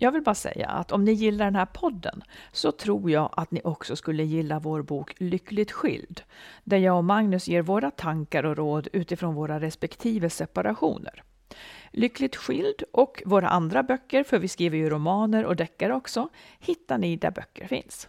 Jag vill bara säga att om ni gillar den här podden så tror jag att ni också skulle gilla vår bok Lyckligt skild, där jag och Magnus ger våra tankar och råd utifrån våra respektive separationer. Lyckligt skild och våra andra böcker, för vi skriver ju romaner och deckare också, hittar ni där böcker finns.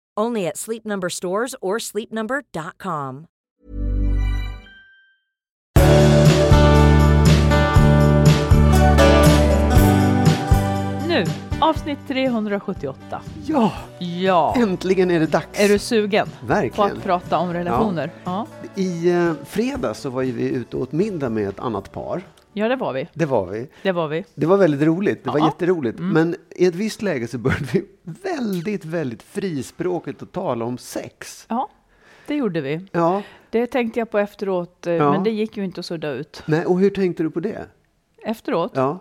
Only at Sleep Number stores or sleepnumber.com. Nu, avsnitt 378. Ja, Ja, äntligen är det dags. är du sugen på Verkligen. att prata om relationer? Ja, I eh, fredags så var ju vi ute och åt middag med ett annat par. Ja det var vi. Det var vi. Det var vi. Det var väldigt roligt. Det var Ja. jätteroligt. Men i ett visst läge så började vi väldigt, väldigt frispråkigt att tala om sex. Ja, det gjorde vi. Ja, Det tänkte jag på efteråt, eh, Ja. men det gick ju inte att sudda ut. nej, och hur tänkte du på det? Efteråt? Ja,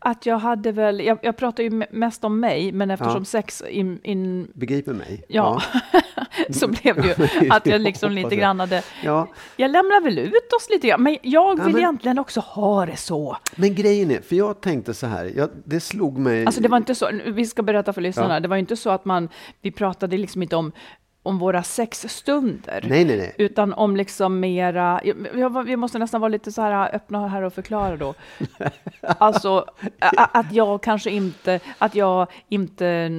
Att jag hade väl, jag, jag pratar ju me- mest om mig, men eftersom Ja. sex in, in begriper mig. ja, så blev det ju att jag liksom lite grann hade, ja. jag lämnar väl ut oss lite grann, men jag vill Ja, men- egentligen också ha det så. Men grejen är, för jag tänkte så här, jag, det slog mig... Alltså det var inte så, vi ska berätta för lyssnarna, Ja. det var inte så att man, vi pratade liksom inte om, om våra sexstunder. Nej, nej, nej. Utan om liksom mera, vi måste nästan vara lite så här öppna här och förklara då. Alltså att jag kanske inte, att jag inte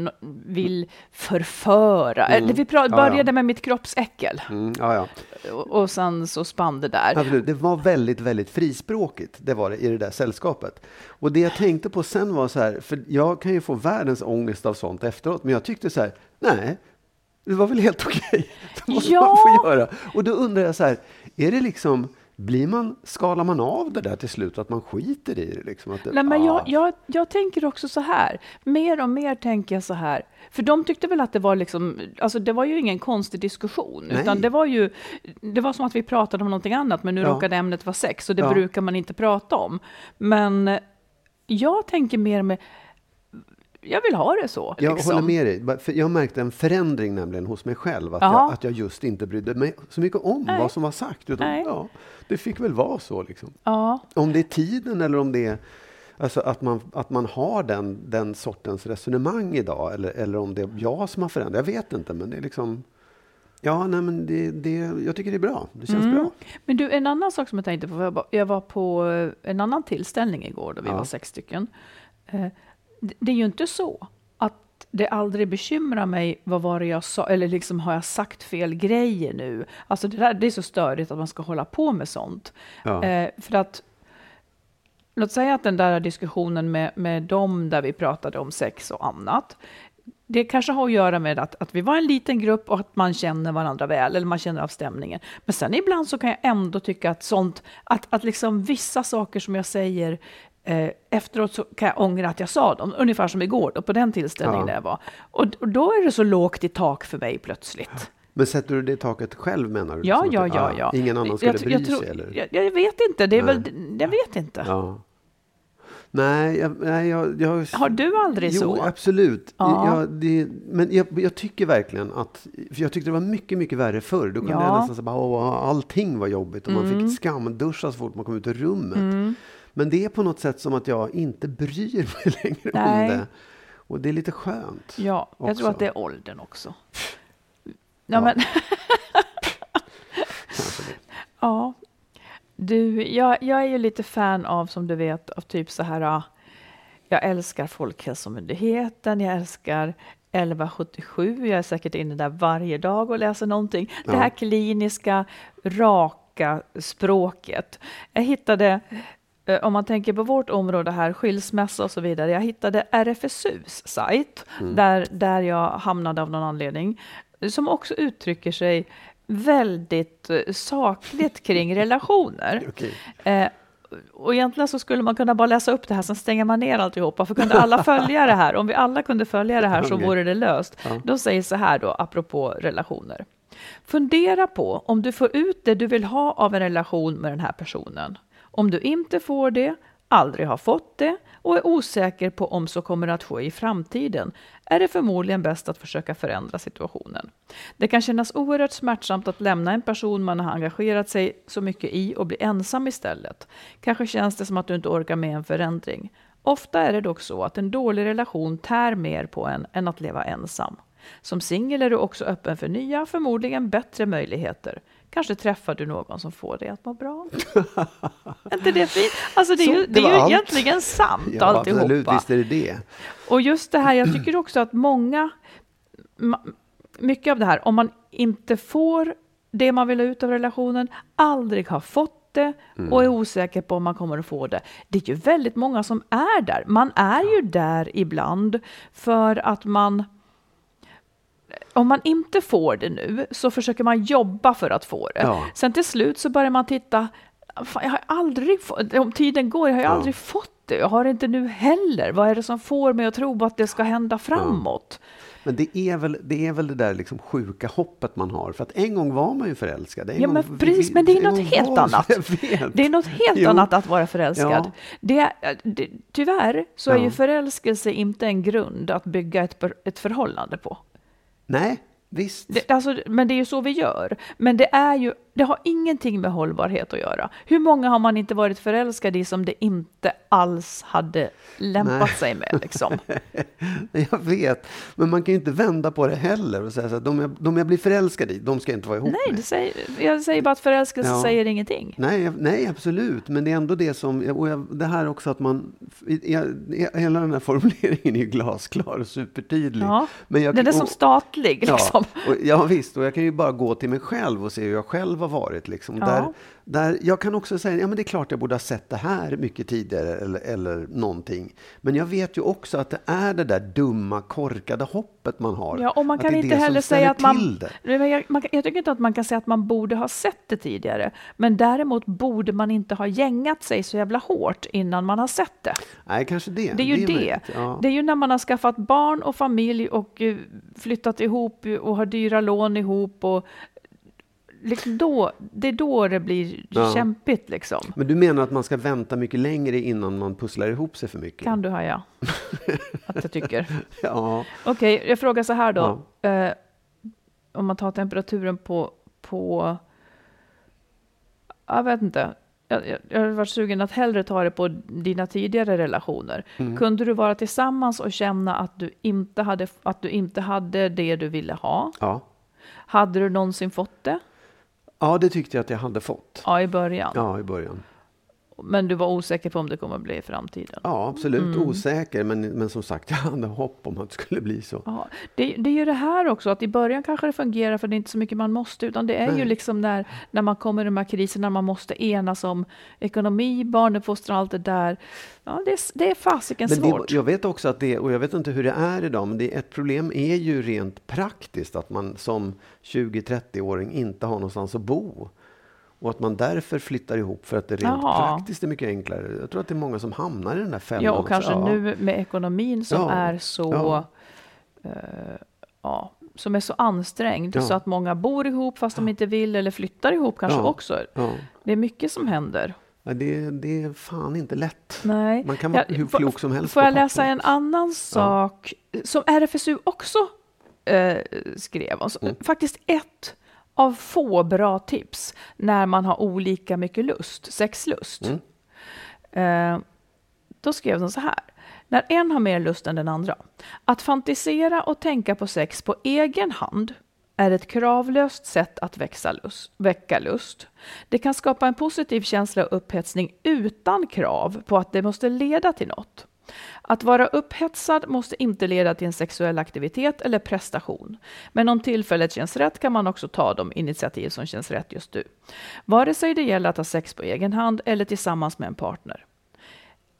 vill förföra. Vi pra- Mm. Ja, började ja. med mitt kroppsäckel Mm, ja, ja. och, och sen så spann det där. Absolut. Det var väldigt, väldigt frispråkigt, det var det i det där sällskapet. Och det jag tänkte på sen var så här, för jag kan ju få världens ångest av sånt efteråt, men jag tyckte så här, nej, det var väl helt okej. Det måste Ja. man få göra. Och då undrar jag så här, är det liksom, blir man, skalar man av det där till slut, att man skiter i det? Liksom, att det Nej, men ah. jag, jag, jag tänker också så här, mer och mer tänker jag så här, för de tyckte väl att det var liksom, alltså det var ju ingen konstig diskussion, Nej. utan det var ju, det var som att vi pratade om någonting annat, men nu Ja. råkade ämnet vara sex, och det Ja. brukar man inte prata om. Men jag tänker mer med, jag vill ha det så. Jag liksom. håller med dig. För jag märkte en förändring nämligen hos mig själv. Att, Ja. jag, att jag just inte brydde mig så mycket om Nej. vad som var sagt. Utan, Nej. ja, det fick väl vara så. Liksom. Ja, Om det är tiden eller om det är alltså att, man, att man har den, den sortens resonemang idag. Eller, eller om det är jag som har förändrat. Jag vet inte, men det är liksom... Ja, nej, men det, det, jag tycker det är bra. Det känns Mm. bra. Men du, en annan sak som jag tänkte på, jag var- jag var på eh, en annan tillställning igår, då vi Ja. var sex stycken. Det- Det är ju inte så att det aldrig bekymrar mig, vad var det jag sa, eller liksom har jag sagt fel grejer nu? Alltså det, där, det är så störigt att man ska hålla på med sånt. Ja. Eh, för att, låt säga att den där diskussionen med, med dem där vi pratade om sex och annat, det kanske har att göra med att, att vi var en liten grupp och att man känner varandra väl, eller man känner av stämningen. Men sen ibland så kan jag ändå tycka att sånt, att, att liksom vissa saker som jag säger eh, efteråt så kan jag ångra att jag sa dem, ungefär som igår då, på den tillställningen Ja. där jag var. Och, och då är det så lågt i tak för mig plötsligt. Men sätter du det taket själv menar du? Ja, ja, att, ja, ah, ja. Ingen annan skulle jag, bry jag, tror- sig? Eller? Jag, jag vet inte, det är Nej. väl, jag vet inte. Ja. Nej, jag, nej jag, jag, Har du aldrig jo, så? absolut. Ja. Jag, det, men jag, tycker verkligen att, för jag tyckte det var mycket, mycket värre förr. Då kunde Ja. jag nästan säga åh, allting var jobbigt och man Mm. fick skamduscha så fort man kom ut ur rummet. Men det är på något sätt som att jag inte bryr mig längre Nej. om det. Och det är lite skönt. Ja, jag också. tror att det är åldern också. Ja, Ja. men det. ja. Du, jag, jag är ju lite fan av, som du vet, av typ så här. ah, Jag älskar Folkhälsomyndigheten, jag älskar 1177, jag är säkert inne där varje dag och läser någonting. Det Ja. här kliniska, raka språket. Jag hittade, om man tänker på vårt område här, skilsmässa och så vidare, jag hittade RFSUs sajt, där, där jag hamnade av någon anledning, som också uttrycker sig väldigt eh, sakligt kring relationer. Okej. Eh, och egentligen så skulle man kunna bara läsa upp det här, sen stänger man ner alltihopa. För kunde alla följa det här, om vi alla kunde följa det här så vore det löst. De säger så här då, apropå relationer. Fundera på om du får ut det du vill ha av en relation med den här personen. Om du inte får det, aldrig har fått det och är osäker på om så kommer att ske i framtiden är det förmodligen bäst att försöka förändra situationen. Det kan kännas oerhört smärtsamt att lämna en person man har engagerat sig så mycket i och bli ensam istället. Kanske känns det som att du inte orkar med en förändring. Ofta är det dock så att en dålig relation tär mer på en än att leva ensam. Som singel är du också öppen för nya, förmodligen bättre möjligheter. Kanske träffar du någon som får dig att må bra. är inte det fint? Alltså det är ju, det det är ju allt. egentligen sant Ja, alltihopa. absolut, visst är det det. Och just det här, jag tycker också att många, mycket av det här, om man inte får det man vill ha ut av relationen, aldrig har fått det och är osäker på om man kommer att få det. Det är ju väldigt många som är där. Man är ju där ibland för att man om man inte får det nu så försöker man jobba för att få det. Ja. Sen till slut så börjar man titta, fan, jag har aldrig fått, om tiden går, jag har Ja. aldrig fått det. Jag har det inte nu heller. Vad är det som får mig att tro att det ska hända framåt? Men det är, väl, det är väl det där liksom sjuka hoppet man har. För att en gång var man ju förälskad. En Ja, gång, men precis, men det är något gång helt annat. Det är något helt Jo. annat att vara förälskad. Ja. Det, är- det, tyvärr så är Ja. ju förälskelse inte en grund att bygga ett, ett förhållande på. Nej, visst. Det, alltså, men det är ju så vi gör. Men det, är ju, det har ingenting med hållbarhet att göra. Hur många har man inte varit förälskad i som det inte alls hade lämpat Nej. sig med? Liksom? Jag vet. Men man kan ju inte vända på det heller och säga så att de jag, de jag blir förälskad i, de ska jag inte vara ihop Nej, med. säger, jag säger bara att förälskelse Ja. säger ingenting. Nej, jag- nej, absolut. Men det är ändå det som... Och jag, det här också att man... i- Hela den här formuleringen är ju glasklar och supertydlig. Ja, Men jag, Den är som och- statlig. Liksom. Ja, och, ja, visst. Och jag kan ju bara gå till mig själv och se hur jag själv har varit. Liksom. Ja. Där, där jag kan också säga, ja men det är klart jag borde ha sett det här mycket tidigare eller, eller någonting. Men jag vet ju också att det är det där dumma, korkade hoppet man har. Ja, och man kan det är inte det heller säga att man, det. Jag, man... Jag tycker inte att man kan säga att man borde ha sett det tidigare. Men däremot borde man inte ha gängat sig så jävla hårt innan man har sett det. Nej, kanske det. Det är ju det. möjligt, Ja. Det är ju när man har skaffat barn och familj och eh, flyttat ihop och har dyra lån ihop. Och liksom då, det är då det blir Ja. kämpigt. Liksom. Men du menar att man ska vänta mycket längre innan man pusslar ihop sig för mycket? Kan du haja att jag tycker. Ja. Okej, jag frågar så här då. Eh, om man tar temperaturen på, på jag vet inte. Jag, jag, jag har varit sugen att hellre ta det på dina tidigare relationer. Mm. Kunde du vara tillsammans och känna att du, inte hade, att du inte hade det du ville ha? Ja. Hade du någonsin fått det? Ja, det tyckte jag att jag hade fått. Ja, i början. Ja, i början. Men du var osäker på om det kommer att bli i framtiden? Ja, absolut. Mm. Osäker, men, men som sagt, jag hade hopp om att det skulle bli så. Ja, det, det är ju det här också, att i början kanske det fungerar för det är inte så mycket man måste, utan det är ju Nej. liksom när, när man kommer i de här kriserna, man måste enas om ekonomi, barnuppfostran, allt det där. Ja, det, är- det är fasiken Men det, svårt. jag vet också att det, och jag vet inte hur det är idag, men det, ett problem är ju rent praktiskt att man som 20-30-åring inte har någonstans att bo. Och att man därför flyttar ihop för att det rent Jaha. praktiskt är mycket enklare. Jag tror att det är många som hamnar i den där fällan. ja, och kanske Ja. nu med ekonomin som Ja, är så ja. eh, ja, som är så ansträngd så att många bor ihop fast de inte vill eller flyttar ihop kanske också. Det är mycket som händer. Ja, det, det är fan inte lätt. Nej. Man kan vara hur klok som helst Får jag läsa en annan sak som RFSU också eh, skrev om? Så- Mm. Faktiskt ett av få bra tips när man har olika mycket lust, sexlust. Mm. Eh, då skrev de så här. När en har mer lust än den andra. Att fantisera och tänka på sex på egen hand är ett kravlöst sätt att växa lust, väcka lust. Det kan skapa en positiv känsla och upphetsning utan krav på att det måste leda till något. Att vara upphetsad måste inte leda till en sexuell aktivitet eller prestation. Men om tillfället känns rätt kan man också ta de initiativ som känns rätt just nu. Vare sig det gäller att ha sex på egen hand eller tillsammans med en partner.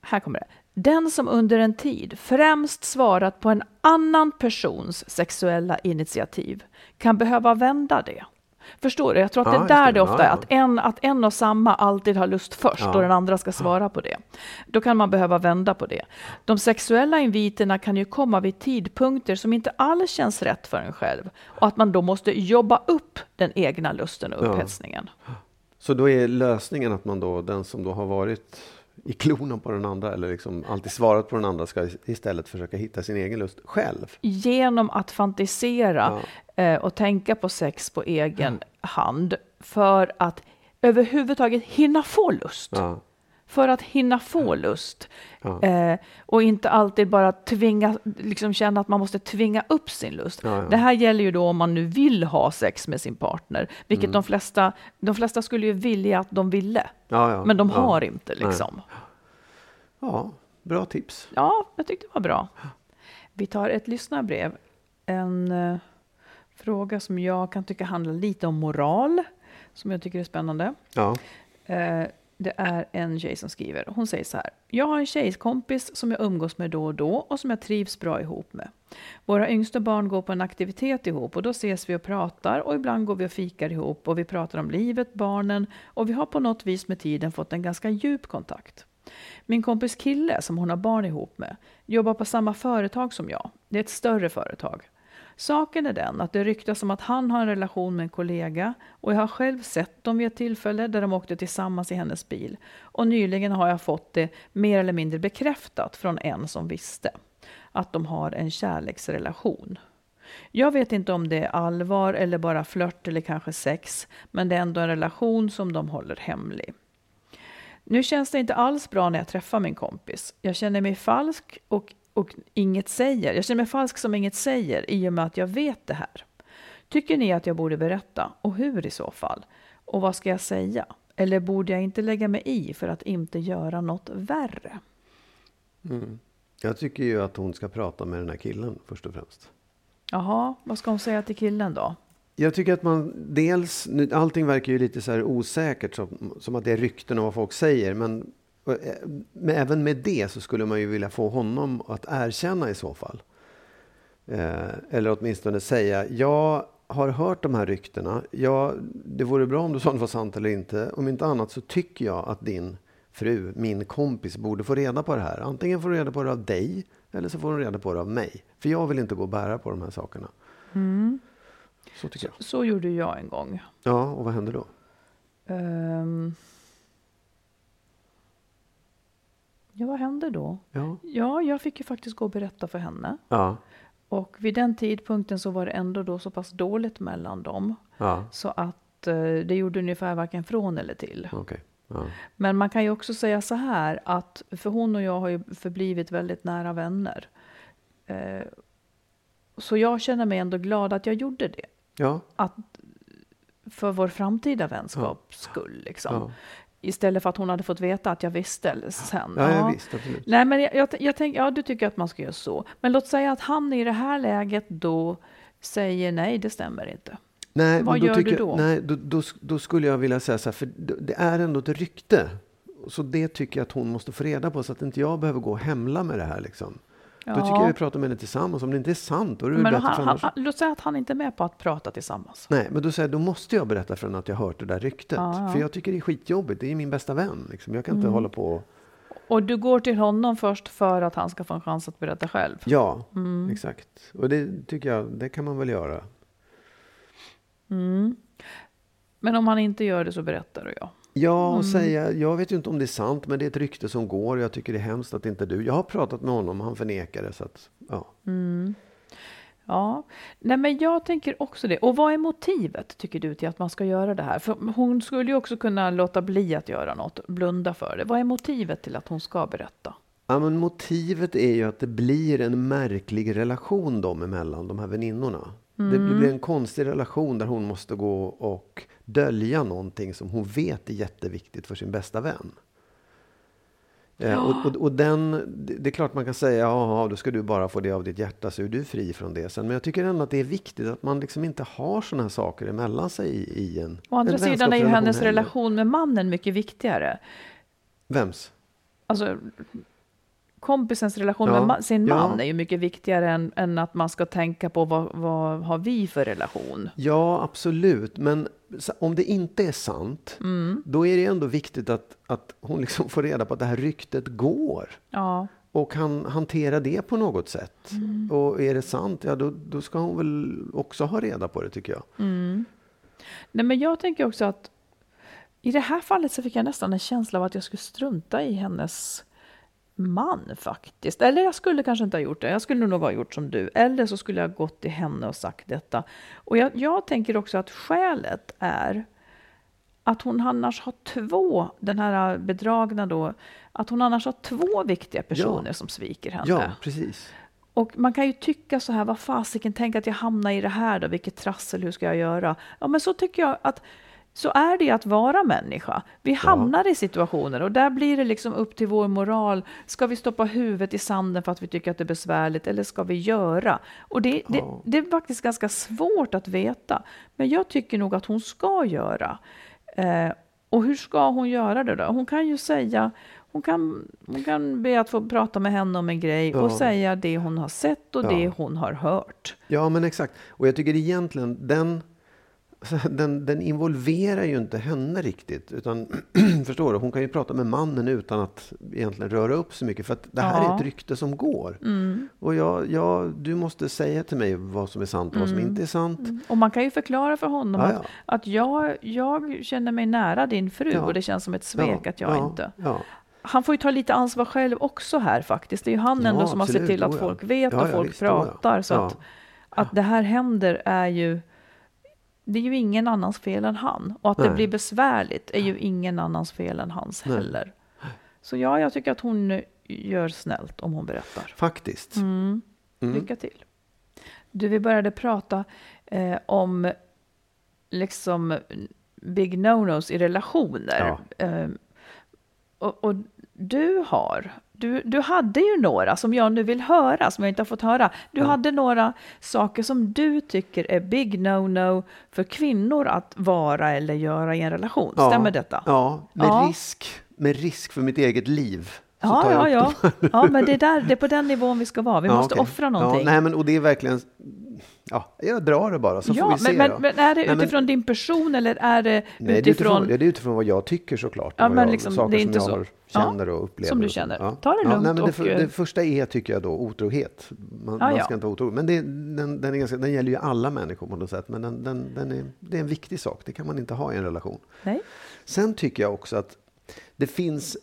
Här kommer det. Den som under en tid främst svarat på en annan persons sexuella initiativ kan behöva vända det. Förstår du? Jag tror att Ja, det är där det. det ofta är, att en, att en och samma alltid har lust först Ja. och den andra ska svara på det. Då kan man behöva vända på det. De sexuella inviterna kan ju komma vid tidpunkter som inte alls känns rätt för en själv och att man då måste jobba upp den egna lusten och upphetsningen. Så då är lösningen att man då, den som då har varit i klorna på den andra eller liksom alltid svarat på den andra ska istället försöka hitta sin egen lust själv. genom att fantisera eh, och tänka på sex på egen hand för att överhuvudtaget hinna få lust. Ja. För att hinna få lust. Ja. Eh, och inte alltid bara tvinga, liksom känna att man måste tvinga upp sin lust. Ja, ja. Det här gäller ju då om man nu vill ha sex med sin partner, vilket Mm. de, flesta, de flesta skulle ju vilja att de ville. Men de har inte liksom. Ja, bra tips. Ja, jag tyckte det var bra. Vi tar ett lyssnarbrev. En eh, fråga som jag kan tycka handlar lite om moral, som jag tycker är spännande. Ja. Eh, det är en tjej som skriver. Hon säger så här. Jag har en tjejkompis som jag umgås med då och då och som jag trivs bra ihop med. Våra yngsta barn går på en aktivitet ihop och då ses vi och pratar och ibland går vi och fikar ihop och vi pratar om livet, barnen och vi har på något vis med tiden fått en ganska djup kontakt. Min kompis kille, som hon har barn ihop med, jobbar på samma företag som jag. Det är ett större företag. Saken är den att det ryktas om att han har en relation med en kollega och jag har själv sett dem vid ett tillfälle där de åkte tillsammans i hennes bil. Och nyligen har jag fått det mer eller mindre bekräftat från en som visste att de har en kärleksrelation. Jag vet inte om det är allvar eller bara flört eller kanske sex, men det är ändå en relation som de håller hemlig. Nu känns det inte alls bra när jag träffar min kompis. Jag känner mig falsk och, och inget säger. Jag känner mig falsk som inget säger i och med att jag vet det här. Tycker ni att jag borde berätta? Och hur i så fall? Och vad ska jag säga? Eller borde jag inte lägga mig i för att inte göra något värre? Jag tycker ju att hon ska prata med den här killen först och främst. Jaha, vad ska hon säga till killen då? Jag tycker att man dels, allting verkar ju lite så här osäkert som, som att det är rykten och vad folk säger. Men, men även med det så skulle man ju vilja få honom att erkänna i så fall. Eh, eller åtminstone säga, jag har hört de här ryktena. Ja, det vore bra om du sa om det var sant eller inte. Om inte annat så tycker jag att din fru, min kompis, borde få reda på det här. Antingen får du reda på det av dig eller så får hon reda på det av mig. För jag vill inte gå och bära på de här sakerna. Så tycker jag. Så gjorde jag en gång. Ja, och vad händer då? Ehm. Ja, vad hände då? Ja. Ja, jag fick ju faktiskt gå och berätta för henne. Ja. Och vid den tidpunkten så var det ändå då så pass dåligt mellan dem. Ja. Så att eh, det gjorde ungefär varken från eller till. Okej. Ja. Men man kan ju också säga så här att för hon och jag har ju förblivit väldigt nära vänner. Eh, så jag känner mig ändå glad att jag gjorde det. Ja. Att, för vår framtida vänskaps skull. Liksom. Istället för att hon hade fått veta att jag visste sen. Ja, ja, visst. Nej, men jag, jag, jag tänker, ja du tycker att man ska göra så. Men låt säga att han i det här läget då säger nej, det stämmer inte. Nej, Vad gör du jag- då? Nej, då, då, då skulle jag vilja säga så här, för det är ändå ett rykte. Så det tycker jag att hon måste få reda på så att inte jag behöver gå och hämla med det här. Liksom. Då tycker jag vi pratar med henne tillsammans. Om det inte är sant, då är det men bättre han, han, han, låt säga att han inte är med på att prata tillsammans. Nej, men då säger då måste jag berätta för henne att jag hört det där ryktet. Ja, ja. För jag tycker det är skitjobbigt. Det är min bästa vän. Liksom. Jag kan inte Mm. hålla på och... Och du går till honom först för att han ska få en chans att berätta själv. Ja, Mm. exakt. Och det tycker jag, det kan man väl göra. Mm. Men om han inte gör det så berättar du ja. Ja, och säga, jag vet ju inte om det är sant, men det är ett rykte som går och jag tycker det är hemskt att inte du. Jag har pratat med honom, han förnekar det. Så att, ja. Ja, nej men jag tänker också det. Och vad är motivet, tycker du, till att man ska göra det här? För hon skulle ju också kunna låta bli att göra något, blunda för det. Vad är motivet till att hon ska berätta? Ja, men motivet är ju att det blir en märklig relation dem emellan, de här väninnorna. Det blir en konstig relation där hon måste gå och dölja någonting som hon vet är jätteviktigt för sin bästa vän. Eh, och, och, och den, det är klart man kan säga, ja, då ska du bara få det av ditt hjärta så är du fri från det sen. Men jag tycker ändå att det är viktigt att man liksom inte har sådana här saker emellan sig i, i en Å andra en sidan är ju hennes heller. relation med mannen mycket viktigare. Vems? Alltså, kompisens relation Ja, med ma- sin ja. man är ju mycket viktigare än, än att man ska tänka på vad, vad har vi för relation. Ja, absolut. Men om det inte är sant, Mm. då är det ändå viktigt att, att hon liksom får reda på att det här ryktet går. Ja, Och kan hantera det på något sätt. Mm. Och är det sant, ja då, då ska hon väl också ha reda på det tycker jag. Nej, men jag tänker också att i det här fallet så fick jag nästan en känsla av att jag skulle strunta i hennes man faktiskt. Eller jag skulle kanske inte ha gjort det. Jag skulle nog ha gjort som du. Eller så skulle jag ha gått till henne och sagt detta. Och jag, jag tänker också att skälet är att hon annars har två, den här bedragna då, att hon annars har två viktiga personer Ja. som sviker henne. Ja, precis. Och man kan ju tycka så här, vad fasiken, tänk att jag hamnar i det här då, vilket trassel, hur ska jag göra? Ja, men så tycker jag att så är det att vara människa. Vi hamnar i situationer och där blir det liksom upp till vår moral. Ska vi stoppa huvudet i sanden för att vi tycker att det är besvärligt eller ska vi göra? Och det, det, Ja. det är faktiskt ganska svårt att veta. Men jag tycker nog att hon ska göra. Eh, och hur ska hon göra det då? Hon kan ju säga, hon kan, hon kan be att få prata med henne om en grej och Ja. säga det hon har sett och Ja. det hon har hört. Ja, men exakt. Och jag tycker egentligen den, den, den involverar ju inte henne riktigt. Utan, förstår du? Hon kan ju prata med mannen utan att egentligen röra upp så mycket. För att det här Ja. är ett rykte som går. Och jag, jag, du måste säga till mig vad som är sant och vad som inte är sant. Och man kan ju förklara för honom Ja, att, ja. att jag, jag känner mig nära din fru och det känns som ett svek att jag ja, inte... Han får ju ta lite ansvar själv också här faktiskt. Det är ju han Ja, ändå som har sett absolut. till att folk vet Ja, och ja, folk visst, ja. pratar. Så att, att det här händer är ju... Det är ju ingen annans fel än han. Och att det Nej. blir besvärligt är ju ingen annans fel än hans Nej. heller. Så ja, jag tycker att hon gör snällt om hon berättar. Faktiskt. Mm. Lycka till. Du, vi började prata eh, om liksom big no-nos i relationer. Eh, och, och du har, du, du hade ju några som jag nu vill höra, som jag inte har fått höra. Du hade några saker som du tycker är big no-no för kvinnor att vara eller göra i en relation. Stämmer detta? Ja, med, Ja. Risk, med risk för mitt eget liv. Ja, ja, ja. ja, men det är, där, det är på den nivån vi ska vara. Vi Ja, måste okej. offra någonting. Ja, nej, men, och det är verkligen... Ja, jag drar det bara så får Ja, vi se. men, då. men, men är det Nej, utifrån din person eller är det Nej, det är utifrån... utifrån, det är utifrån vad jag tycker såklart. Ja, men jag, liksom, saker det är som inte jag så. har, Ja, känner och upplever. som du känner. Ja. Ta det lugnt nej, men det, för, och, eh, det första är tycker jag då otrohet. Man, man ska inte vara otrogen. Men det, den, den, är ganska, den gäller ju alla människor på något sätt. Men den, den, den är, det är en viktig sak. Det kan man inte ha i en relation. Nej. Sen tycker jag också att det finns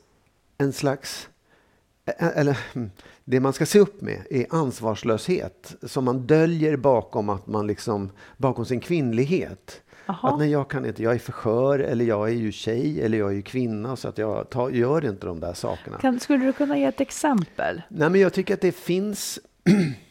en slags... Eller hmm, det man ska se upp med är ansvarslöshet som man döljer bakom att man liksom bakom sin kvinnlighet. Jaha. Att nej, jag kan inte, jag är för skör eller jag är ju tjej eller jag är ju kvinna så att jag tar, gör inte de där sakerna. Kan, skulle du kunna ge ett exempel? Nej, men jag tycker att det finns...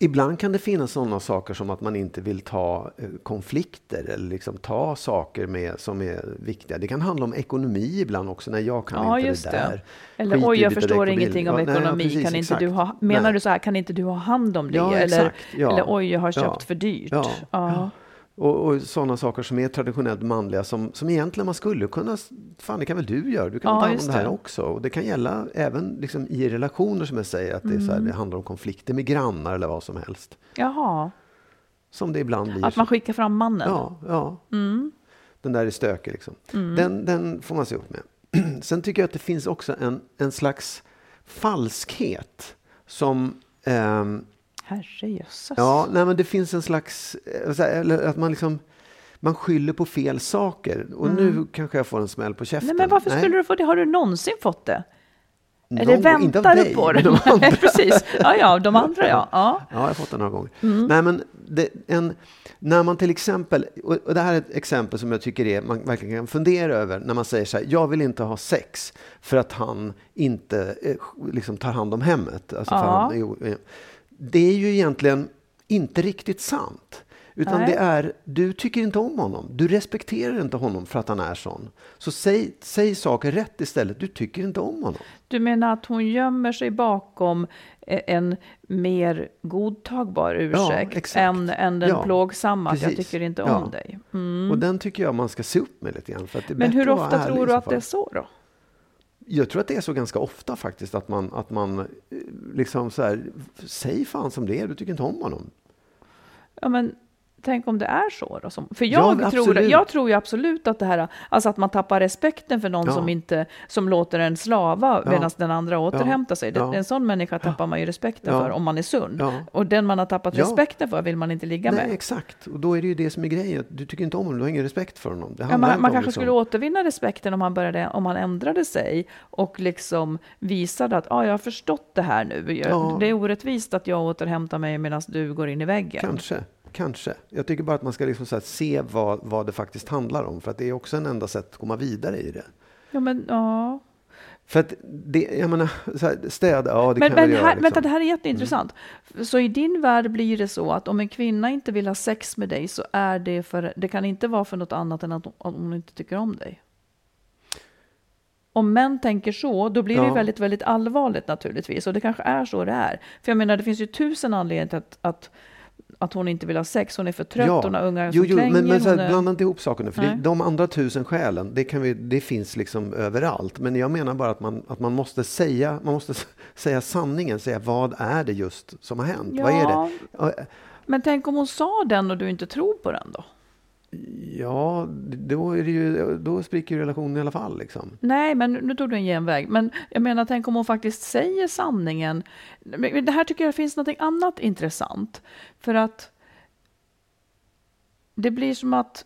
Ibland kan det finnas sådana saker som att man inte vill ta eh, konflikter eller liksom ta saker med, som är viktiga. Det kan handla om ekonomi ibland också, när jag kan Ja, inte just det det. där. Eller Skit oj, jag förstår ingenting om Ja, nej, ja, ekonomi. precis, kan inte exakt. du ha, menar Nej. du så här, kan inte du ha hand om det? Ja, eller, exakt, eller oj, jag har köpt för dyrt. Och, och sådana saker som är traditionellt manliga som, som egentligen man skulle kunna, fan det kan väl du göra, du kan Ja, ta hand om det här det. också. Och det kan gälla även liksom i relationer som jag säger, att det, är så Mm. här, det handlar om konflikter med grannar eller vad som helst. Jaha, Som det ibland blir. att man skickar fram mannen. Ja, ja. Den där är stökig liksom. Den, den får man se upp med. Sen tycker jag att det finns också en, en slags falskhet som ehm, Herrejösses. Ja, nej, men det finns en slags, eh, eller att man liksom, man skyller på fel saker. Och nu kanske jag får en smäll på käften. Nej, men varför skulle du få det? Har du någonsin fått det? Någon Eller väntar du på det? de andra. Nej, precis. Ja, ja, de andra ja. ja. Ja, jag har fått det några gånger. Mm. Nej, men det, en, när man till exempel, och det här är ett exempel som jag tycker är, man verkligen kan fundera över, när man säger så här, jag vill inte ha sex för att han inte eh, liksom tar hand om hemmet. Alltså Ja. han, det är ju egentligen inte riktigt sant. Utan Nej. det är, du tycker inte om honom. Du respekterar inte honom för att han är sån. Så säg, säg saker rätt istället. Du tycker inte om honom. Du menar att hon gömmer sig bakom eh, en mer godtagbar ursäkt exakt. än, än den Ja, plågsamma att jag tycker inte Ja. om dig. Mm. Och den tycker jag man ska se upp med lite grann. För att det är Men hur ofta tror du att det är så då? Jag tror att det är så ganska ofta faktiskt att man, att man eh, liksom så här, säg fan som det är, du tycker inte om honom. Ja, men tänk om det är så då? Som, för Ja, jag, tror, absolut. jag tror ju absolut att det här, alltså att man tappar respekten för någon Ja. som inte, som låter en slava Ja. medan den andra återhämtar sig. Det- Ja. En sån människa tappar man ju respekten Ja. för om man är sund. Ja. Och den man har tappat Ja. respekten för vill man inte ligga Nej, med. exakt. Och då är det ju det som är grejen. Du tycker inte om honom, du har ingen respekt för honom. Ja, man man kanske liksom- skulle återvinna respekten om han, började, om han ändrade sig och liksom visade att ah, jag har förstått det här nu. Jag, Ja. Det är orättvist att jag återhämtar mig medan du går in i väggen. Kanske, kanske. Jag tycker bara att man ska liksom så här se vad, vad det faktiskt handlar om. För att det är också en enda sätt att komma vidare i det. Ja, men, ja. För att det, jag menar, så här, städa, ja det Men, kan men jag här, göra. Liksom. vänta, det här är jätteintressant. Så i din värld blir det så att om en kvinna inte vill ha sex med dig så är det för, det kan inte vara för något annat än att hon, inte tycker om dig. Om män tänker så, då blir det Ja. väldigt, väldigt allvarligt naturligtvis. Och det kanske är så det är. För jag menar, det finns ju tusen anledningar till att, att, att hon inte vill ha sex. Hon är för trött, hon har ungar jo, som jo, klänger. men, men så hon här, är- blanda inte ihop sakerna. För det, de andra tusen skälen, det, kan vi, det finns liksom överallt. Men jag menar bara att man, att man måste säga, man måste säga sanningen. Säga vad är det just som har hänt? Vad är det? Ja, Men tänk om hon sa den och du inte tror på den då? Ja, då, är ju, då spricker ju relationen i alla fall. Liksom. Nej, men nu tog du en genväg. Men jag menar, tänk om hon faktiskt säger sanningen. Men Det här tycker jag finns något annat intressant. För att det blir som att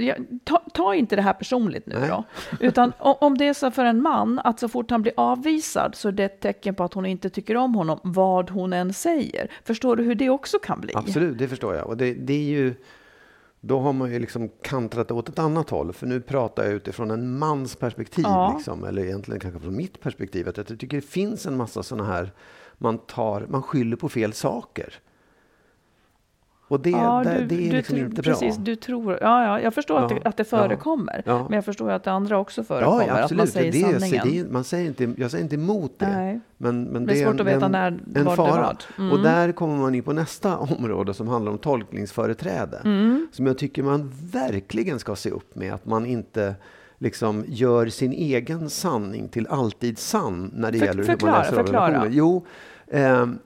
Ja, ta, ta inte det här personligt nu Nej. då. Utan om, om det är så för en man att så fort han blir avvisad så är det ett tecken på att hon inte tycker om honom, vad hon än säger. Förstår du hur det också kan bli? Absolut, det förstår jag. Och det, det är ju, då har man ju liksom kantrat åt ett annat håll. För nu pratar jag utifrån en mans perspektiv. Ja. Liksom, eller egentligen kanske från mitt perspektiv. Att jag tycker det finns en massa sådana här, man, tar, man skyller på fel saker. Och det, Ja, det, du, det är du liksom tror- inte precis, bra. Du tror, ja, ja, jag förstår att, Ja, det, att det förekommer. Men jag förstår att det andra också förekommer. Ja, att man absolut. säger det, sanningen. man säger inte, jag säger inte emot det. Nej. Men, men Det är svårt att veta en, när- en det fara. vad. Mm. Och där kommer man in på nästa område som handlar om tolkningsföreträde. Mm. Som jag tycker man verkligen ska se upp med. Att man inte liksom gör sin egen sanning till alltid sann när det För- gäller förklara, hur man läser förklara. relationer. Jo, ehm,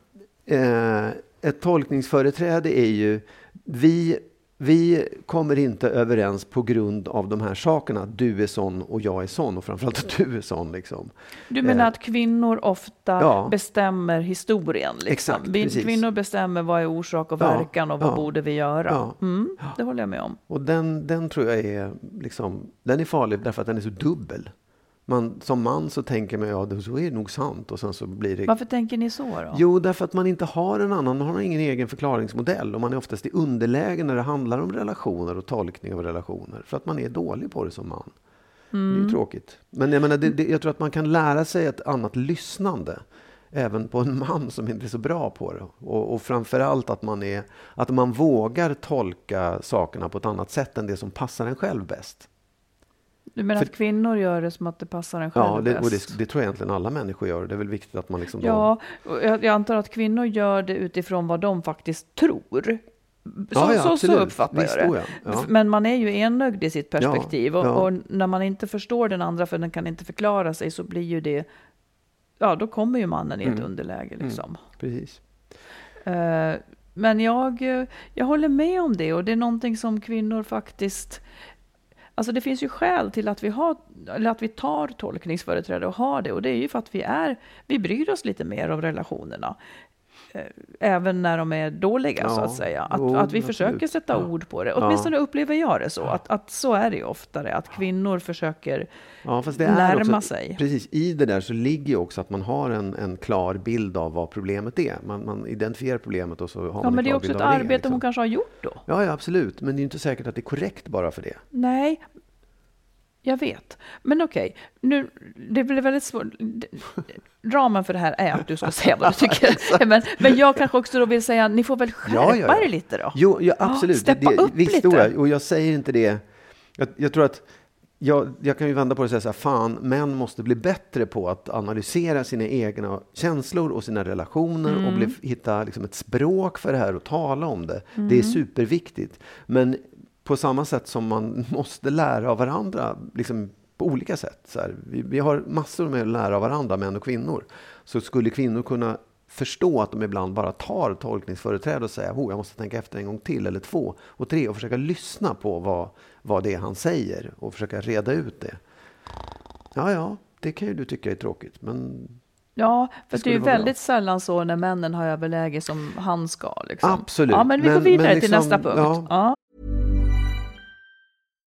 eh, ett tolkningsföreträde är ju vi vi kommer inte överens på grund av de här sakerna. Du är sån och jag är sån och framförallt att du är sån. Liksom. Du menar Eh, att kvinnor ofta ja. bestämmer historien? Liksom. Exakt, Vi- precis. Kvinnor bestämmer vad är orsak och Ja, verkan och vad ja, borde vi göra? Mm, det håller jag med om. Och den, den tror jag är, liksom, den är farlig därför att den är så dubbel. Man, som man så tänker man, ja det- så är det nog sant. Och sen så blir det... Varför tänker ni så då? Jo, därför att man inte har en annan, man har ingen egen förklaringsmodell. Och man är oftast i underläge när det handlar om relationer och tolkning av relationer. För att man är dålig på det som man. Det är Mm. ju tråkigt. Men jag, menar, det, det, jag tror att man kan lära sig ett annat lyssnande. Även på en man som inte är så bra på det. Och, och framförallt att man, är, att man vågar tolka sakerna på ett annat sätt än det som passar en själv bäst. Du menar För- att kvinnor gör det som att det passar en själv Ja, det, och bäst? det, det tror jag egentligen alla människor gör. Det är väl viktigt att man liksom då... Ja, och jag, jag antar att kvinnor gör det utifrån vad de faktiskt tror. Så, Ja, ja, så, så uppfattar Visst, jag det. oh ja. Men man är ju enögd i sitt perspektiv. Och, och när man inte förstår den andra för den kan inte förklara sig så blir ju det... Ja, då kommer ju mannen i ett Mm. underläge liksom. Precis. Eh, Men jag, eh, jag håller med om det och det är någonting som kvinnor faktiskt... Alltså det finns ju skäl till att vi, har, eller att vi tar tolkningsföreträde och har det och det är ju för att vi, är, vi bryr oss lite mer om relationerna eh, även när de är dåliga så Ja, att säga. Att, jo, att vi absolut. försöker sätta Ja. ord på det. Ja. Åtminstone upplever jag det så. Att, att så är det ju oftare, att kvinnor försöker Ja, det närma också, sig. Precis, i det där så ligger ju också att man har en, en klar bild av vad problemet är. Man, man identifierar problemet och så har Ja, man en men det är klar också bild ett av det, arbete liksom. hon kanske har gjort då. Ja, ja, absolut. Men det är ju inte säkert att det är korrekt bara för det. Nej, jag vet. Men okej, nu, det blir väldigt svårt. Ramen för det här är att du ska säga vad du tycker. men, men jag kanske också då vill säga, ni får väl skärpa Ja, ja, ja. er lite då? Jo, ja, absolut. steppa det, upp visst, lite. jag. Och jag säger inte det. Jag, jag tror att jag, jag kan ju vända på det och säga så här, fan, män måste bli bättre på att analysera sina egna känslor och sina relationer och Mm. bli, hitta liksom ett språk för det här och tala om det. Det Mm. är superviktigt. Men på samma sätt som man måste lära av varandra, liksom på olika sätt. Vi, vi har massor med att lära av varandra, män och kvinnor. Så skulle kvinnor kunna förstå att de ibland bara tar tolkningsföreträde och säger oh, jag måste tänka efter en gång till eller två och tre och försöka lyssna på vad, vad det är han säger och försöka reda ut det. Ja, ja, det kan ju du tycka är tråkigt, men Ja, för det är skulle ju vara bra. väldigt sällan så när männen har överläge som han ska. Liksom. Absolut. Ja, men vi går Men- vidare men till liksom, nästa punkt. ja. Ja.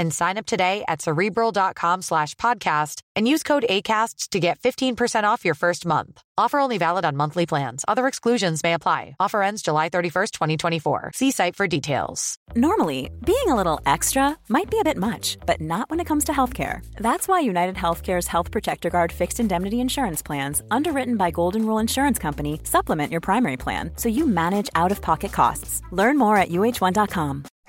and sign up today at cerebral.com slash podcast and use code ACAST to get 15% off your first month. Offer only valid on monthly plans. Other exclusions may apply. Offer ends July 31st, 2024. See site for details. Normally, being a little extra might be a bit much, but not when it comes to healthcare. That's why United Healthcare's Health Protector Guard fixed indemnity insurance plans, underwritten by Golden Rule Insurance Company, supplement your primary plan so you manage out of pocket costs. Learn more at uh1.com.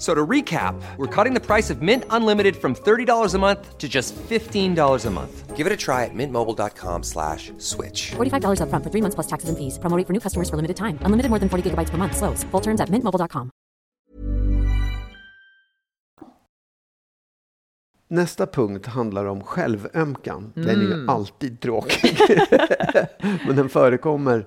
F- So to recap, we're cutting the price of Mint Unlimited from $30 a month to just $15 a month. Give it a try at mintmobile.com slash switch. $45 upfront for three months plus taxes and fees. Promo for new customers for limited time. Unlimited more than 40 gigabytes per month. Slows. Full terms at mintmobile.com. nästa punkt handlar om självömkan. Den är Mm. ju alltid tråkig. Men den förekommer.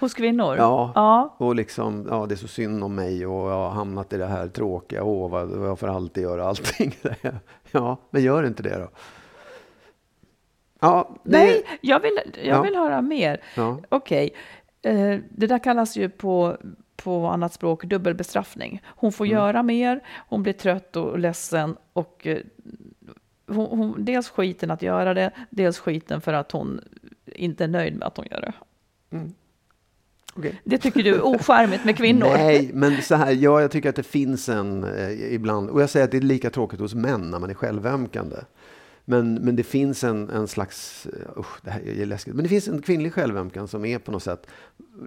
Hos kvinnor? Ja. ja. Och liksom, ja det är så synd om mig och jag har hamnat i det här tråkiga. Åh, vad, jag får alltid göra allting. ja, men gör inte det då. Ja, det, Nej, jag vill, jag Ja. vill höra mer. Ja. Okej, eh, det där kallas ju på, på annat språk dubbelbestraffning. Hon får göra mer, hon blir trött och ledsen och eh, hon, hon, dels skiten att göra det, dels skiten för att hon inte är nöjd med att hon gör det. Okej. Det tycker du är ocharmigt med kvinnor? Nej, men så här, ja, jag tycker att det finns en eh, ibland, och jag säger att det är lika tråkigt hos män när man är självömkande. Men, men det finns en, en slags, uh, usch, det här är läskigt, men det finns en kvinnlig självömkan som är på något sätt,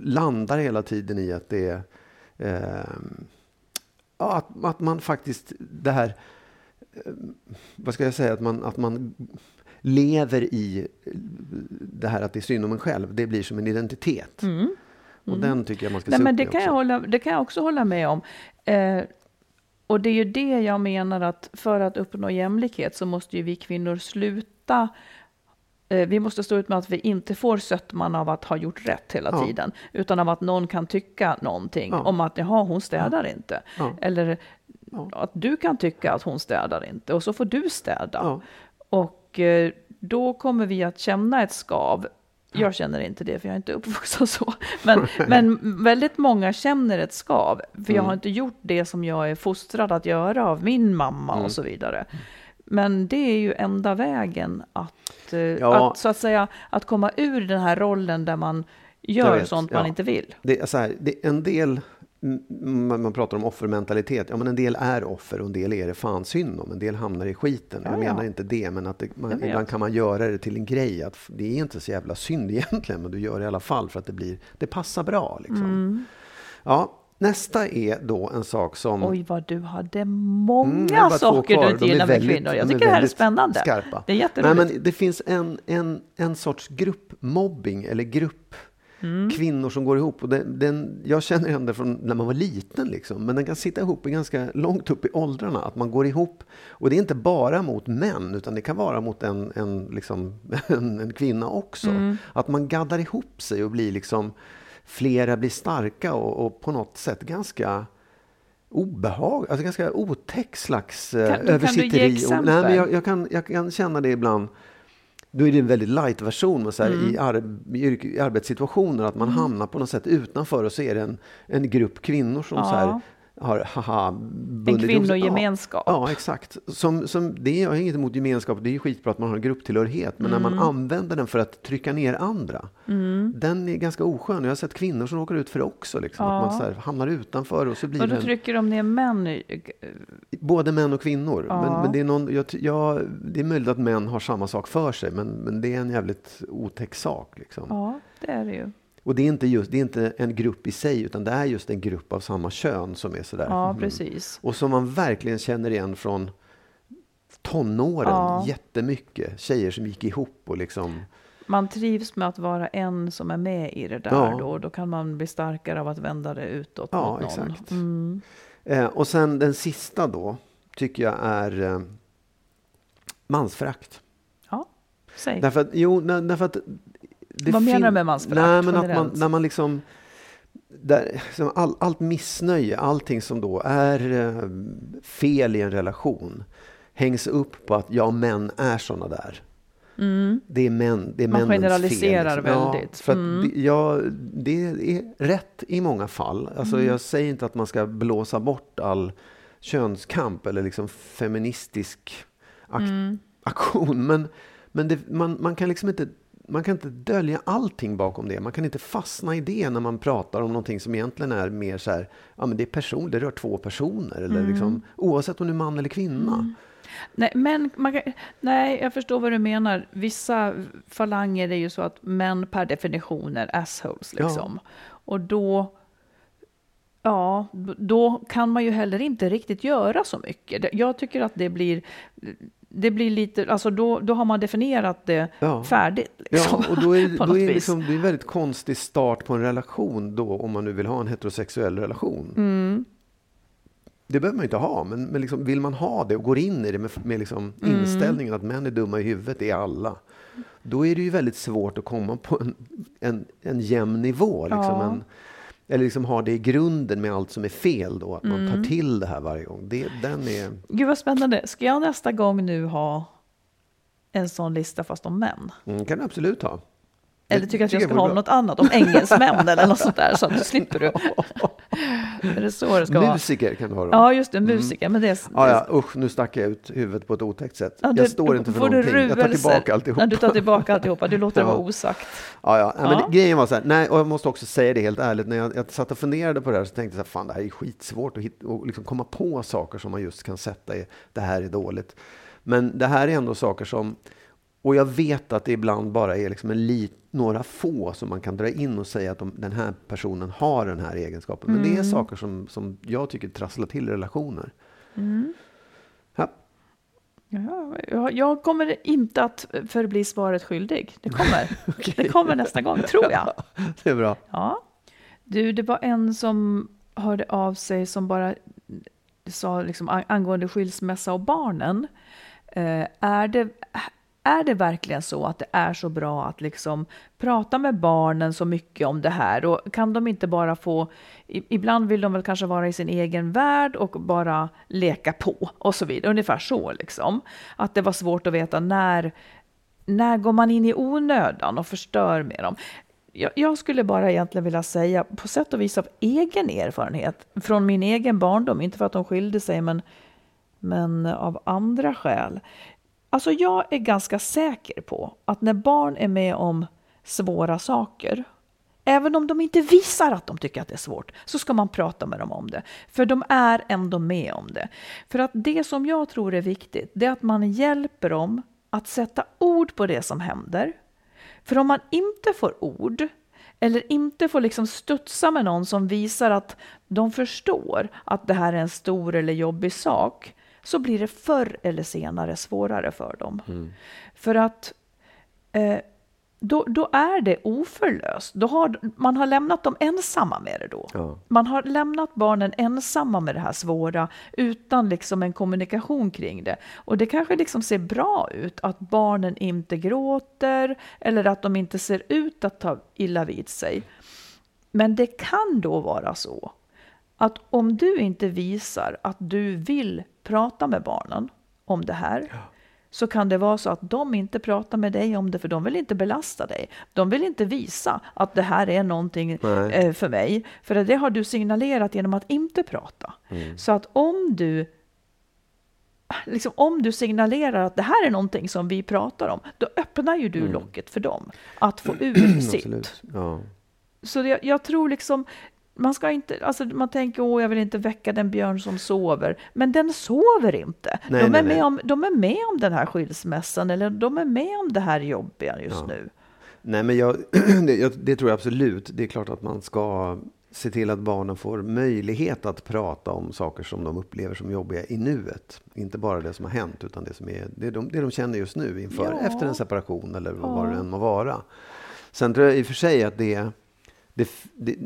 landar hela tiden i att det är, eh, ja, att, att man faktiskt, det här, eh, vad ska jag säga, att man, att man lever i det här att det är synd om en själv, det blir som en identitet. Och den tycker jag man ska Nej, se men upp det kan, jag också. hålla, det kan jag också hålla med om. Eh, och det är ju det jag menar att för att uppnå jämlikhet så måste ju vi kvinnor sluta eh, vi måste stå ut med att vi inte får sötman av att ha gjort rätt hela Ja. tiden, utan av att någon kan tycka någonting Ja. om att jaha, hon städar inte. Ja. Eller Ja. att du kan tycka att hon städar inte och så får du städa. Och eh, då kommer vi att känna ett skav. Jag känner inte det, för jag är inte uppvuxen så. Men, men väldigt många känner ett skav, för jag Mm. har inte gjort det som jag är fostrad att göra av min mamma Mm. och så vidare. Men det är ju enda vägen att, eh, Ja. att, så att säga, att komma ur den här rollen där man gör vet, sånt man ja. inte vill. Det är så här, det, en del man pratar om offermentalitet. Ja, men en del är offer och en del är det fan synd om. En del hamnar i skiten. Ja, jag ja. menar inte det, men att det, man, ibland kan man göra det till en grej. Att det är inte så jävla synd egentligen, men du gör det i alla fall för att det, blir, det passar bra. Liksom. Mm. Ja, nästa är då en sak som... Oj, vad du hade Mm, många två saker kvar. du inte De gillar med väldigt- kvinnor. de Jag är tycker det här är spännande. Skarpa. Det är Nej, jätteroligt. men det finns en, en, en sorts gruppmobbing eller grupp Mm. kvinnor som går ihop. Och den, den, jag känner igen det från när man var liten, liksom. men den kan sitta ihop i ganska långt upp i åldrarna. Att man går ihop. Och det är inte bara mot män, utan det kan vara mot en, en, liksom, en, en kvinna också. Mm. Att man gaddar ihop sig och blir liksom flera blir starka och, och på något sätt ganska obehag, alltså ganska otäck slags eh, Kan- kan du ge översitteri. Och- exempel? nej, men jag, jag, kan, jag kan känna det ibland. Då är det en väldigt light version, men så här, Mm. i, ar, i, arbetssituationer, att man hamnar på något sätt utanför och så är det en, en grupp kvinnor som Ja. så här, har haha, sig. kvinnogemenskap. Ja, ja, exakt. Som, som, det är, jag har inget emot gemenskap, det är ju skitbra att man har en grupptillhörighet, men när man Mm. använder den för att trycka ner andra, den är ganska oskön. Jag har sett kvinnor som råkar ut för det också, liksom, att man så här, hamnar utanför och så blir Och då en, trycker de ner män. Både män och kvinnor. Ja. Men, men det, är någon, jag, ty- ja, det är möjligt att män har samma sak för sig, men, men det är en jävligt otäck sak. Liksom. Ja, det är det ju. Och det är, inte just, det är inte en grupp i sig, utan det är just en grupp av samma kön som är sådär. Ja, mm. precis. Och som man verkligen känner igen från tonåren Ja. jättemycket. Tjejer som gick ihop och liksom... Man trivs med att vara en som är med i det där Ja. då. Då kan man bli starkare av att vända det utåt Ja, mot någon. exakt. Mm. Eh, och sen den sista då, tycker jag är eh, mansförakt. Ja, säg. Därför att, jo, därför att Vad menar du med mansförakt Nej, men att man, generellt? när man liksom... Där, all, allt missnöje, allting som då är eh, fel i en relation hängs upp på att ja, män är såna där. Det är, män, det är Mm. Man generaliserar fel. liksom. väldigt. Ja, för Mm. det, ja, det är rätt i många fall. Alltså, Mm. Jag säger inte att man ska blåsa bort all könskamp eller liksom feministisk ak- Mm. aktion. Men, men det, man, man kan liksom inte man kan inte dölja allting bakom det. Man kan inte fastna i det när man pratar om någonting som egentligen är mer så här, ja men det är person, det rör två personer. Eller Mm. liksom, oavsett om du är man eller kvinna. Nej, men man nej, jag förstår vad du menar. Vissa falanger är ju så att män per definition är assholes. Ja. Liksom. Och då, ja, då kan man ju heller inte riktigt göra så mycket. Jag tycker att det blir, det blir lite, alltså då, då har man definierat det Ja. färdigt. Liksom, Ja, och då är, på då är liksom, det är en väldigt konstig start på en relation då, om man nu vill ha en heterosexuell relation. Mm. Det behöver man inte ha, men, men liksom, vill man ha det och går in i det med, med liksom Mm. inställningen att män är dumma i huvudet, det är alla. Då är det ju väldigt svårt att komma på en, en, en jämn nivå. Liksom, Ja. en, eller liksom ha det i grunden med allt som är fel då, att man Mm. tar till det här varje gång. Det, den är... Gud vad spännande. Ska jag nästa gång nu ha en sån lista fast om män? Mm, kan du absolut ha. Eller tycker att jag ska ha bra. något annat, om engelsmän eller något sånt där, så att du slipper du. är det så det ska vara? Musiker kan du ha. Då. Ja, just det, musiker. Men det är, Ja, ja, usch, nu stack jag ut huvudet på ett otäckt sätt. Ja, jag står inte för du någonting. Jag tar tillbaka alltihop. Ja, du tar tillbaka alltihopa. Du låter det Ja. vara osagt. Ja, ja. Nej, Men Ja. det, grejen var så här, nej, och jag måste också säga det helt ärligt, när jag, jag satt och funderade på det här så tänkte jag så här, fan det här är skitsvårt att hitta, och liksom komma på saker som man just kan sätta i, det här är dåligt. Men det här är ändå saker som, och jag vet att det ibland bara är liksom en lit, några få som man kan dra in och säga att de, den här personen har den här egenskapen. Men det är Mm. saker som, som jag tycker trasslar till relationer. Ja, Ja, jag, kommer inte att förbli svaret skyldig. Det kommer. Det kommer nästa gång, tror jag. det är bra. Ja. Du, det var en som hörde av sig som bara sa liksom an- angående skilsmässa och barnen. Eh, är, det, är det verkligen så att det är så bra att liksom prata med barnen så mycket om det här? Och kan de inte bara få, ibland vill de väl kanske vara i sin egen värld och bara leka på och så vidare. Ungefär så liksom. Att det var svårt att veta när, när går man in i onödan och förstör med dem? Jag, jag skulle bara egentligen vilja säga, på sätt och vis av egen erfarenhet, från min egen barndom, inte för att de skilde sig, men, men av andra skäl. Alltså jag är ganska säker på att när barn är med om svåra saker, Även om de inte visar att de tycker att det är svårt så ska man prata med dem om det. För de är ändå med om det. För att det som jag tror är viktigt, det är att man hjälper dem att sätta ord på det som händer. För om man inte får ord eller inte får liksom studsa med någon som visar att de förstår att det här är en stor eller jobbig sak, så blir det förr eller senare svårare för dem. För att eh, då, då är det oförlöst. Då har, man har lämnat dem ensamma med det då. Ja. Man har lämnat barnen ensamma med det här svåra utan liksom en kommunikation kring det. Och det kanske liksom ser bra ut att barnen inte gråter eller att de inte ser ut att ta illa vid sig. Men det kan då vara så att om du inte visar att du vill prata med barnen om det här så kan det vara så att de inte pratar med dig om det för de vill inte belasta dig. De vill inte visa att det här är någonting Nej. eh, för mig. För det har du signalerat genom att inte prata. Så att om du Liksom, om du signalerar att det här är någonting som vi pratar om, då öppnar ju du locket för dem att få ur sitt. Ja. Så jag, jag tror liksom, man ska inte, alltså man tänker åh jag vill inte väcka den björn som sover, men den sover inte. Nej, de, är nej, med nej. Om, de är med om den här skilsmässan eller de är med om det här jobbiga just nu. Nej, men jag, det, det tror jag absolut. Det är klart att man ska se till att barnen får möjlighet att prata om saker som de upplever som jobbiga i nuet. Inte bara det som har hänt, utan det som är det de, det de känner just nu inför, Ja. efter en separation eller vad, vad det än må vara. Sen tror jag i och för sig att det, det,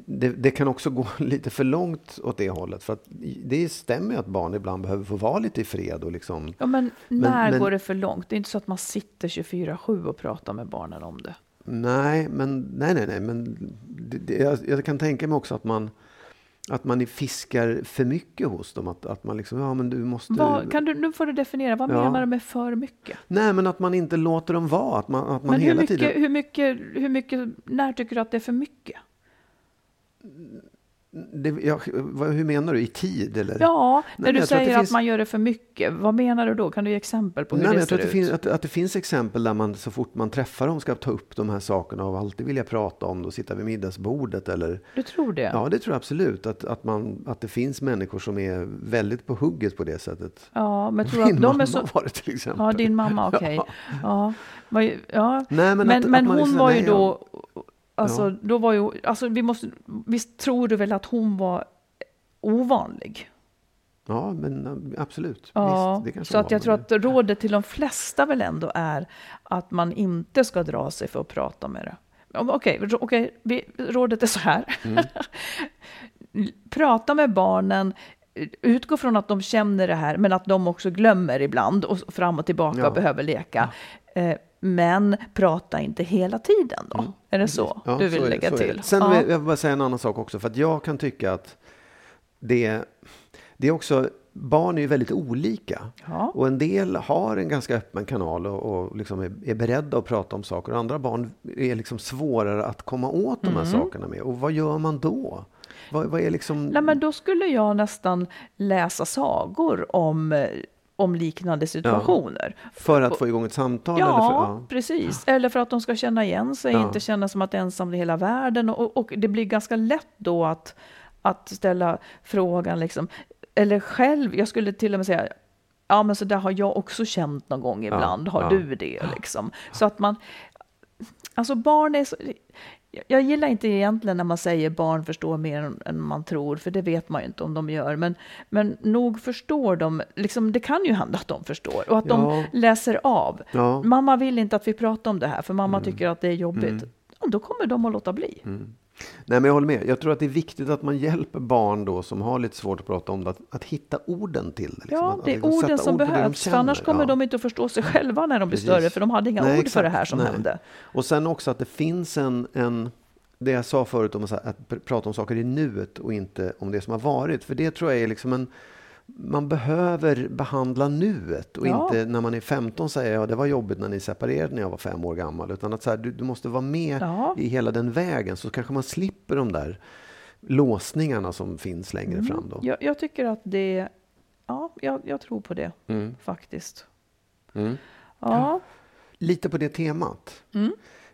det, det, kan också gå lite för långt åt det hållet. För att det stämmer ju att barn ibland behöver få vara lite i fred och liksom Ja, men när men- går det för långt? Det är inte så att man sitter 24-7 och pratar med barnen om det. Nej, men, nej, nej, nej, men det, jag, jag kan tänka mig också att man, att man fiskar för mycket hos dem. Att, att man liksom, ja men du måste... Vad, kan du, nu får du definiera, vad Ja. menar du med för mycket? Nej, men att man inte låter dem vara. Att man, att man Men hur hela mycket, tiden... hur, mycket, hur mycket, när tycker du att det är för mycket? Det, ja, vad, hur menar du? I tid? Eller? Ja, när men du jag att säger att, finns- man gör det för mycket, vad menar du då? Kan du ge exempel på hur Nej, det jag ser tror att det, ut? finns, att, att det finns exempel där man så fort man träffar dem ska ta upp de här sakerna och alltid vilja prata om det och sitta vid middagsbordet. Eller, Du tror det? ja, det tror jag absolut. Att, att, man, att det finns människor som är väldigt på hugget på det sättet. Ja, men tror Min att de mamma är så... var det till exempel. Ja, din mamma, okej. Ja. Var ju- ja. Nej, men men att- men att hon liksom- var ju nej, då... Alltså, Ja. då var ju... Alltså, vi måste... Visst tror du väl att hon var ovanlig? Ja, men absolut. Ja, Visst, så att jag tror att rådet till de flesta väl ändå är att man inte ska dra sig för att prata med det. Ja, Okej, okej, vi- rådet är så här. Mm. Prata med barnen, utgå från att de känner det här, men att de också glömmer ibland och fram och tillbaka Ja. och behöver leka. Eh, Men prata inte hela tiden då. Är det så Mm. Ja, du vill så lägga det. till? Sen ja. vill jag bara säga en annan sak också. För att jag kan tycka att det, det är också... Barn är ju väldigt olika. Ja. Och en del har en ganska öppen kanal och, och liksom är, är beredda att prata om saker. Och andra barn är liksom svårare att komma åt de här Mm. sakerna med. Och vad gör man då? Vad, vad är liksom... Nej, men då skulle jag nästan läsa sagor om, eh, om liknande situationer. För att få igång ett samtal? Ja, eller för, ja. precis. Eller för att de ska känna igen sig, Ja. inte känna som att ensam i hela världen. Och, och det blir ganska lätt då att, att ställa frågan, liksom, eller själv, jag skulle till och med säga, ja men så där har jag också känt någon gång ibland, har ja. du det? Liksom. Så att man, alltså barn är så, jag- gillar inte egentligen när man säger barn förstår mer än, man tror, för det vet man ju inte om de gör. Men, men nog förstår de, liksom, det kan ju hända att de förstår och att Ja. de läser av. Ja. Mm. Mamma vill inte att vi pratar om det här, för mamma tycker att det är jobbigt. Ja, då kommer de att låta bli. Nej, men jag håller med. Jag tror att det är viktigt att man hjälper barn då som har lite svårt att prata om det, att, att hitta orden till det. liksom. Ja, Att- det är liksom orden som ord behövs, för annars kommer Ja. de inte att förstå sig själva när de blir Precis. större, för de hade inga Nej, ord för det här exakt. som Nej. hände. Och sen också att det finns en, en det jag sa förut om att, att pr- prata om saker i nuet och inte om det som har varit. För det tror jag är liksom en man behöver behandla nuet och Ja. inte när man är 15 säga ja det var jobbigt när ni separerade när jag var fem år gammal. Utan att så här, du, du måste vara med Ja. i hela den vägen så kanske man slipper de där låsningarna som finns längre fram. Då. Jag, jag tycker att det, ja, jag, jag tror på det Mm. faktiskt. Mm. Ja, Lite på det temat. Mm.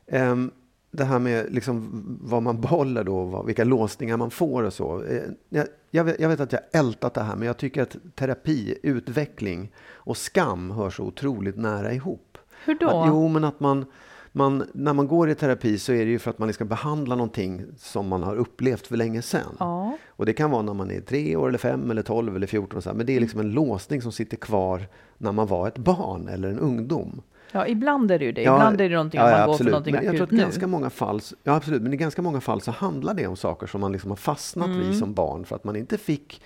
Ehm, det här med liksom vad man behåller då, vad, vilka låsningar man får och så. Eh, Jag, jag, vet, jag vet att jag ältat det här, men jag tycker att terapi, utveckling och skam hör så otroligt nära ihop. Hur då? Att, jo, men att man, man, när man går i terapi så är det ju för att man ska behandla någonting som man har upplevt för länge sedan. Ja. Och det kan vara när man är tre år, eller fem, eller tolv eller fjorton. Men det är liksom en låsning som sitter kvar när man var ett barn eller en ungdom. Ja, ibland är det ju det. Ibland är det någonting om man går för absolut. någonting men jag tror att nu. ganska många fall, ja, absolut, men i ganska många fall så handlar det om saker som man liksom har fastnat Mm. vid som barn för att man inte fick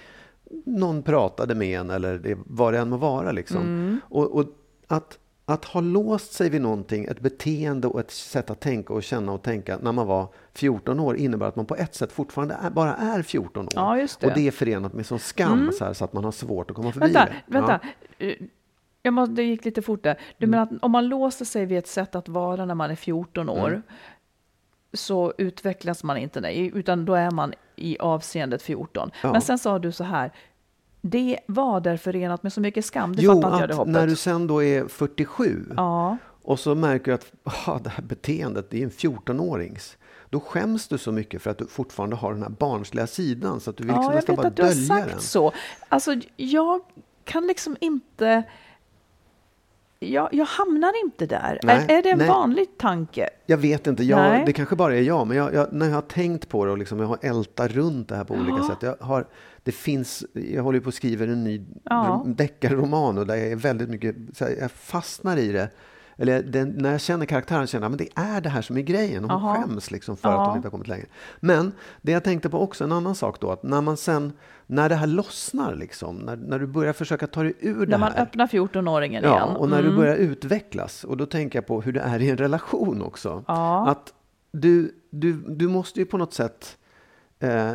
någon pratade med en eller det, vad det än må vara. Liksom. Mm. Och, och att, att ha låst sig vid någonting, ett beteende och ett sätt att tänka och känna och tänka när man var 14 år innebär att man på ett sätt fortfarande är, bara är 14 år. Ja, det. Mm. Och det är förenat med sån skam så, här, så att man har svårt att komma förbi Vänta, det. vänta. Eh, Jag måste, det gick lite fort där. Du Mm. menar att om man låser sig vid ett sätt att vara när man är 14 år Mm. så utvecklas man inte, nej, utan då är man i avseendet 14. Ja. Men sen sa du så här, det var där förenat med så mycket skam. Det Jo, jag att hoppet. när du sen då är 47 Ja, och så märker du att ah, det här beteendet, det är en 14-årings. Då skäms du så mycket för att du fortfarande har den här barnsliga sidan så att du vill liksom ja jag nästan vet bara att du har dölja sagt den. så. Alltså, jag kan liksom inte... Jag, jag hamnar inte där. Nej, är, är det en nej. vanlig tanke? Jag vet inte, jag, det kanske bara är jag, men jag, jag, när jag har tänkt på det och liksom jag har ältat runt det här på olika sätt. Jag, har, det finns, jag håller på att skriva en ny Ja. ro- deckarroman och där jag är väldigt mycket, här, jag fastnar i det. Eller den, när jag känner karaktären känner jag men det är det här som är grejen. Hon Jaha. skäms liksom för Ja. att hon inte har kommit längre. Men det jag tänkte på också, en annan sak då, att när man sen, när det här lossnar liksom, när, när du börjar försöka ta dig ur det När man här. öppnar 14-åringen Ja, igen. och när du Mm. börjar utvecklas. Och då tänker jag på hur det är i en relation också. Ja. Att du, du, du måste ju på något sätt Eh,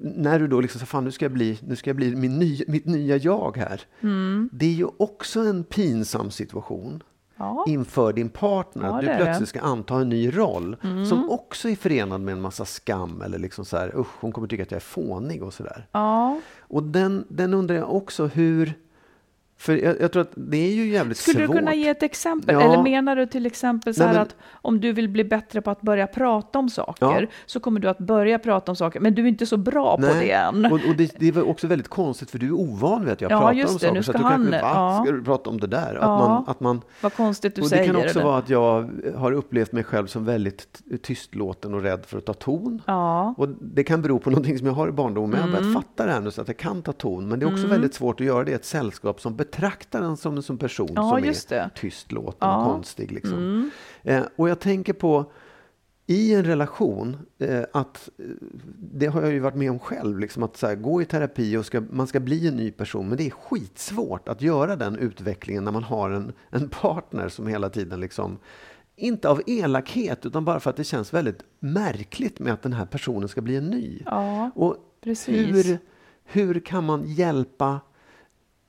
när du då liksom säger, fan nu ska jag bli, nu ska jag bli min ny, mitt nya jag här. Mm. Det är ju också en pinsam situation Ja. inför din partner. Ja, att du plötsligt ska anta en ny roll Mm. som också är förenad med en massa skam eller liksom så här, usch, hon kommer tycka att jag är fånig och sådär. ja. Och den, den undrar jag också hur, för jag, jag tror att det är ju jävligt Skulle svårt. du kunna ge ett exempel? Ja. Eller menar du till exempel så Nej, här men- att om du vill bli bättre på att börja prata om saker Ja. så kommer du att börja prata om saker, men du är inte så bra på det än. Och, och det, det är också väldigt konstigt för du är ovan vid att jag Ja, pratar just om det, saker. nu så ska att du kanske, han- va? ja. Ska du prata om det där? Att man, att man, Vad konstigt du och säger. det kan också eller? vara att jag har upplevt mig själv som väldigt tystlåten och rädd för att ta ton. Och det kan bero på någonting som jag har i barndomen. Men jag har Mm. börjat fatta det här nu så att jag kan ta ton. Men det är också väldigt svårt att göra det i ett sällskap som betraktar en som en som person Ja, som är det. tystlåten Ja. Mm. och konstig. Liksom. Eh, och jag tänker på i en relation, eh, att eh, det har jag ju varit med om själv, liksom att här, gå i terapi och ska, man ska bli en ny person, men det är skitsvårt att göra den utvecklingen när man har en, en partner som hela tiden liksom inte av elakhet, utan bara för att det känns väldigt märkligt med att den här personen ska bli en ny. Ja, och precis. Hur, hur kan man hjälpa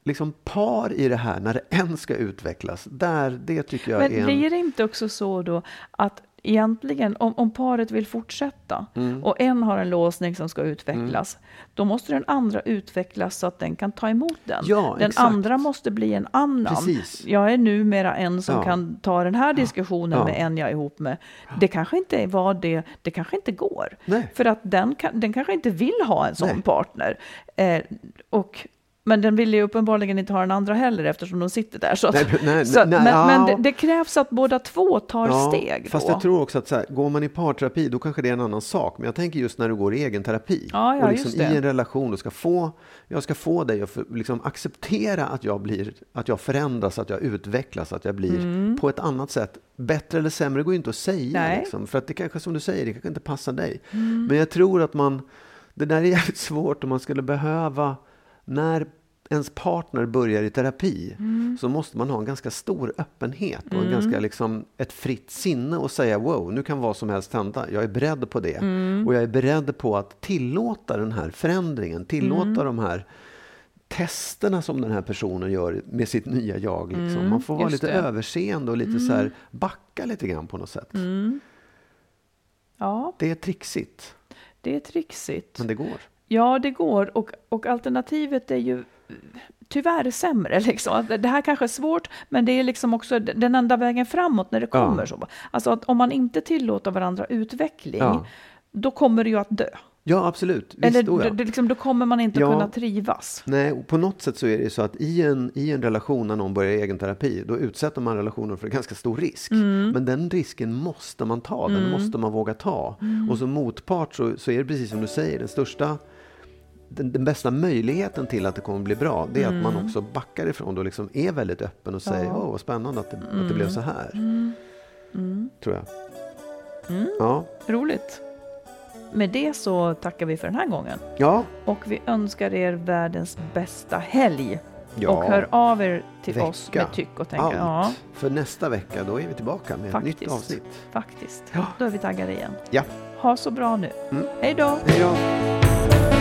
liksom par i det här när det än ska utvecklas? Där, det tycker jag Men är en... blir det inte också så då att egentligen om, om paret vill fortsätta Mm. och en har en låsning som ska utvecklas, då måste den andra utvecklas så att den kan ta emot den. Ja, den exakt. andra måste bli en annan. Precis. Jag är numera en som Ja. kan ta den här diskussionen Ja. med en jag är ihop med. Det kanske inte var det, det kanske inte går. Nej. För att den, kan, den kanske inte vill ha en sån Nej. partner. Eh, och men den vill ju uppenbarligen inte ha den andra heller eftersom de sitter där. Så Nej, nej, så, nej, men ja. men det, det krävs att båda två tar Ja, steg. Fast då. jag tror också att så här, går man i parterapi då kanske det är en annan sak. Men jag tänker just när du går i egen terapi. Ja, och liksom i en relation och ska få, jag ska få dig att för, liksom acceptera att jag, blir, att jag förändras, att jag utvecklas, att jag blir på ett annat sätt. Bättre eller sämre går ju inte att säga. Liksom, för att det kanske, som du säger, det kanske inte passar dig. Men jag tror att man, det där är jävligt svårt om man skulle behöva, när ens partner börjar i terapi så måste man ha en ganska stor öppenhet och en ganska liksom ett fritt sinne och säga wow, nu kan vad som helst hända. Jag är beredd på det och jag är beredd på att tillåta den här förändringen, tillåta de här testerna som den här personen gör med sitt nya jag. Liksom. man får vara lite det. överseende och lite så här backa lite grann på något sätt. Ja, Det är trixigt, det är trixigt. men det går. Ja, det går. Och, och alternativet är ju tyvärr sämre. Liksom. Det här kanske är svårt, men det är liksom också den enda vägen framåt när det Ja. kommer. Så. Alltså att om man inte tillåter varandra utveckling, Ja. då kommer det ju att dö. Ja, absolut. Visst, Eller ja. det, liksom, då kommer man inte Ja. kunna trivas. Nej, och på något sätt så är det så att i en, i en relation när någon börjar egen terapi, då utsätter man relationen för en ganska stor risk. Mm. Men den risken måste man ta, den måste man våga ta. Mm. Och som motpart så, så är det precis som du säger, den största den, den bästa möjligheten till att det kommer bli bra, det är att man också backar ifrån det och liksom är väldigt öppen och säger, Mm. Ja. åh vad spännande att det, att det blev så här. Mm. Tror jag. Ja. Roligt. Med det så tackar vi för den här gången. ja, Och vi önskar er världens bästa helg. ja. Och hör av er till Vecka. oss med tyck och tänk. allt. Ja, För nästa vecka, då är vi tillbaka med ett nytt Faktiskt. avsnitt. faktiskt. Ja. Då är vi taggade igen. Ja. Ha så bra nu. Mm. Hej då! Hej då!